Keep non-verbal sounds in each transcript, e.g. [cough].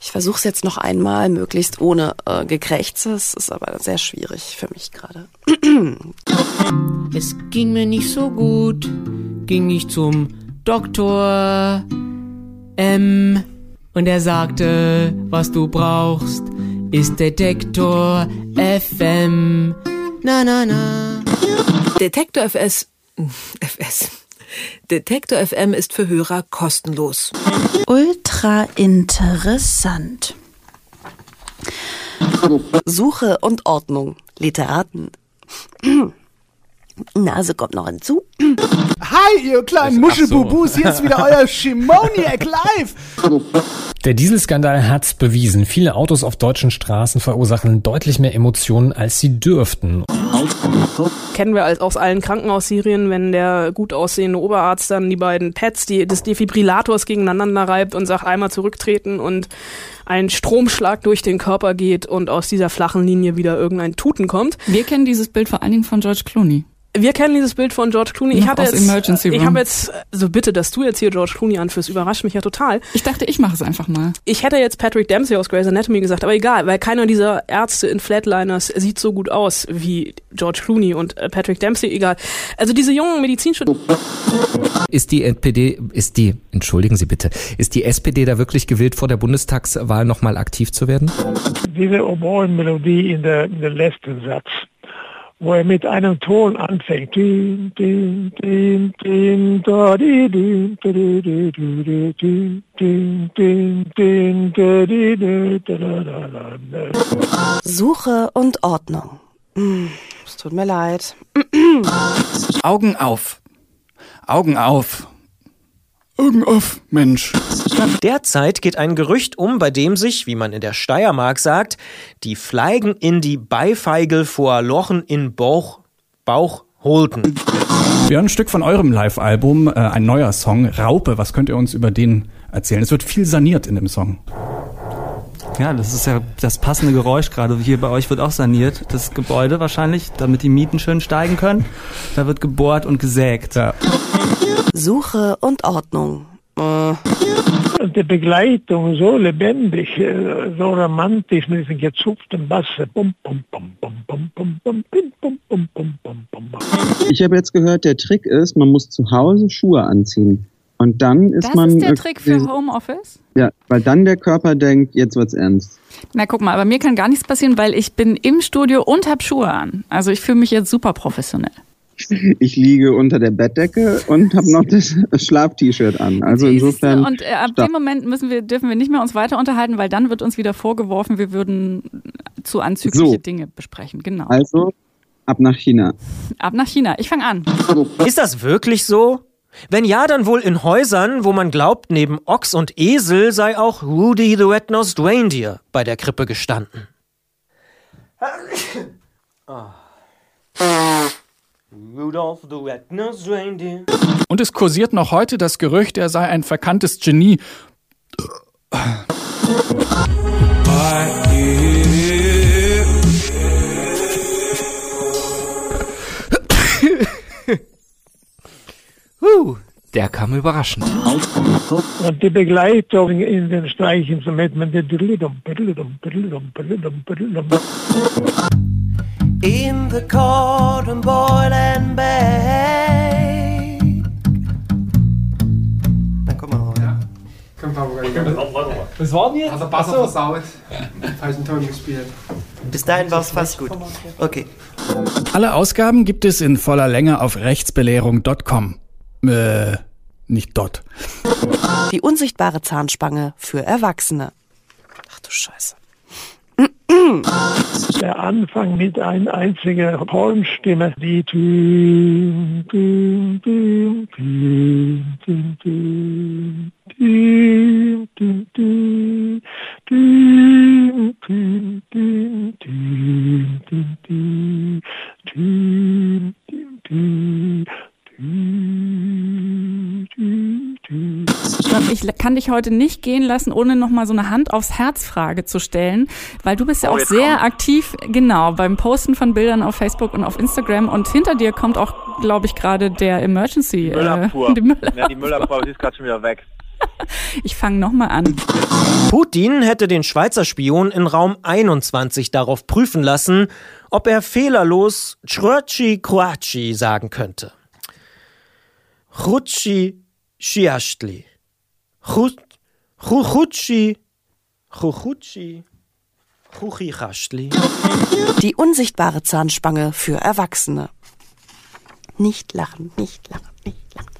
Ich versuche es jetzt noch einmal, möglichst ohne äh, Gekrächze. Es ist aber sehr schwierig für mich gerade. [clears throat] es ging mir nicht so gut, ging ich zum Doktor M und er sagte, was du brauchst, ist Detektor FM. Na na na. Detektor FS FS. Detektor FM ist für Hörer kostenlos. Ultra interessant. Suche und Ordnung. Literaten. [clears throat] Nase kommt noch hinzu. Hi, ihr kleinen Muschelbubus, hier ist wieder [laughs] euer Shimoniac live. Der Dieselskandal hat's bewiesen. Viele Autos auf deutschen Straßen verursachen deutlich mehr Emotionen, als sie dürften. Kennen wir aus allen Krankenhausserien, wenn der gut aussehende Oberarzt dann die beiden Pads die, des Defibrillators gegeneinander reibt und sagt, einmal zurücktreten und ein Stromschlag durch den Körper geht und aus dieser flachen Linie wieder irgendein Tuten kommt. Wir kennen dieses Bild vor allen Dingen von George Clooney. Wir kennen dieses Bild von George Clooney. Ich hatte jetzt, Emergency ich habe jetzt, so bitte, dass du jetzt hier George Clooney anführst, überrascht mich ja total. Ich dachte, ich mache es einfach mal. Ich hätte jetzt Patrick Dempsey aus Grey's Anatomy gesagt, aber egal, weil keiner dieser Ärzte in Flatliners sieht so gut aus wie George Clooney und äh, Patrick Dempsey, egal. Also diese jungen Medizinstudenten. Ist die NPD, ist die, entschuldigen Sie bitte, ist die SPD da wirklich gewillt, vor der Bundestagswahl nochmal aktiv zu werden? Diese Oboen-Melodie in in der letzten Satz wo er mit einem Ton anfängt. Suche und Ordnung. Es tut mir leid. Augen auf. Augen auf. Augen auf, Mensch. Derzeit geht ein Gerücht um, bei dem sich, wie man in der Steiermark sagt, die Fleigen in die Beifeigel vor Lochen in Bauch, Bauch holten. Wir hören ein Stück von eurem Live-Album, äh, ein neuer Song, Raupe. Was könnt ihr uns über den erzählen? Es wird viel saniert in dem Song. Ja, das ist ja das passende Geräusch gerade. Hier bei euch wird auch saniert, das Gebäude wahrscheinlich, damit die Mieten schön steigen können. Da wird gebohrt und gesägt. Ja. Suche und Ordnung. Äh. Die Begleitung so lebendig, so romantisch mit diesen gezupften Bass. Ich habe jetzt gehört, der Trick ist, man muss zu Hause Schuhe anziehen. Und dann ist das man. Das ist der Trick für Homeoffice? Ja, weil dann der Körper denkt, jetzt wird's ernst. Na guck mal, aber mir kann gar nichts passieren, weil ich bin im Studio und hab Schuhe an. Also ich fühle mich jetzt super professionell. Ich liege unter der Bettdecke und habe noch das Schlaf-T-Shirt an. Also insofern. Und äh, ab dem Moment müssen wir, dürfen wir nicht mehr uns weiter unterhalten, weil dann wird uns wieder vorgeworfen, wir würden zu anzügliche so. Dinge besprechen. Genau. Also ab nach China. Ab nach China. Ich fange an. Ist das wirklich so? Wenn ja, dann wohl in Häusern, wo man glaubt, neben Ochs und Esel sei auch Rudy the Red-Nosed Reindeer bei der Krippe gestanden. Oh. Rudolph the Red-Nosed Reindeer. Und es kursiert noch heute das Gerücht, er sei ein verkanntes Genie. [laughs] uh, der kam überraschend. Und die Begleitung in den Streichinstrumenten. In the cotton boil and bake. Dann komm mal ja. Komm, Was war denn jetzt? Also Bass so. versaut. Falschen Ton gespielt. Bis dahin war es fast gut. Okay. Alle Ausgaben gibt es in voller Länge auf rechtsbelehrung.com. Äh, nicht dot. Die unsichtbare Zahnspange für Erwachsene. Ach du Scheiße. Der Anfang mit einer einzigen Hornstimme, die Ich kann dich heute nicht gehen lassen, ohne nochmal so eine Hand aufs Herz Frage zu stellen, weil du bist ja oh, auch sehr kommt. aktiv, genau, beim Posten von Bildern auf Facebook und auf Instagram und hinter dir kommt auch, glaube ich, gerade der Emergency. Müllabfuhr. Äh, die Müllabfuhr, ja, die Müllabfuhr, ist gerade schon wieder weg. [laughs] Ich fange nochmal an. Putin hätte den Schweizer Spion in Raum 21 darauf prüfen lassen, ob er fehlerlos Chroci Kroaci sagen könnte. Chrutschi Schiastli. Chuchutschi. Chuchutschi. Chuchichastli. Die unsichtbare Zahnspange für Erwachsene. Nicht lachen, nicht lachen, nicht lachen.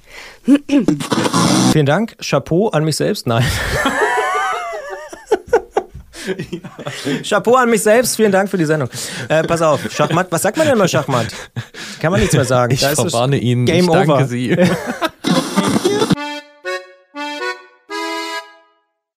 Vielen Dank. Chapeau an mich selbst. Nein. Chapeau an mich selbst, vielen Dank für die Sendung. Äh, pass auf, Schachmatt, was sagt man denn mal Schachmatt? Kann man nichts mehr sagen. Ich Da verwarne Ihnen, Game ich danke over. Sie.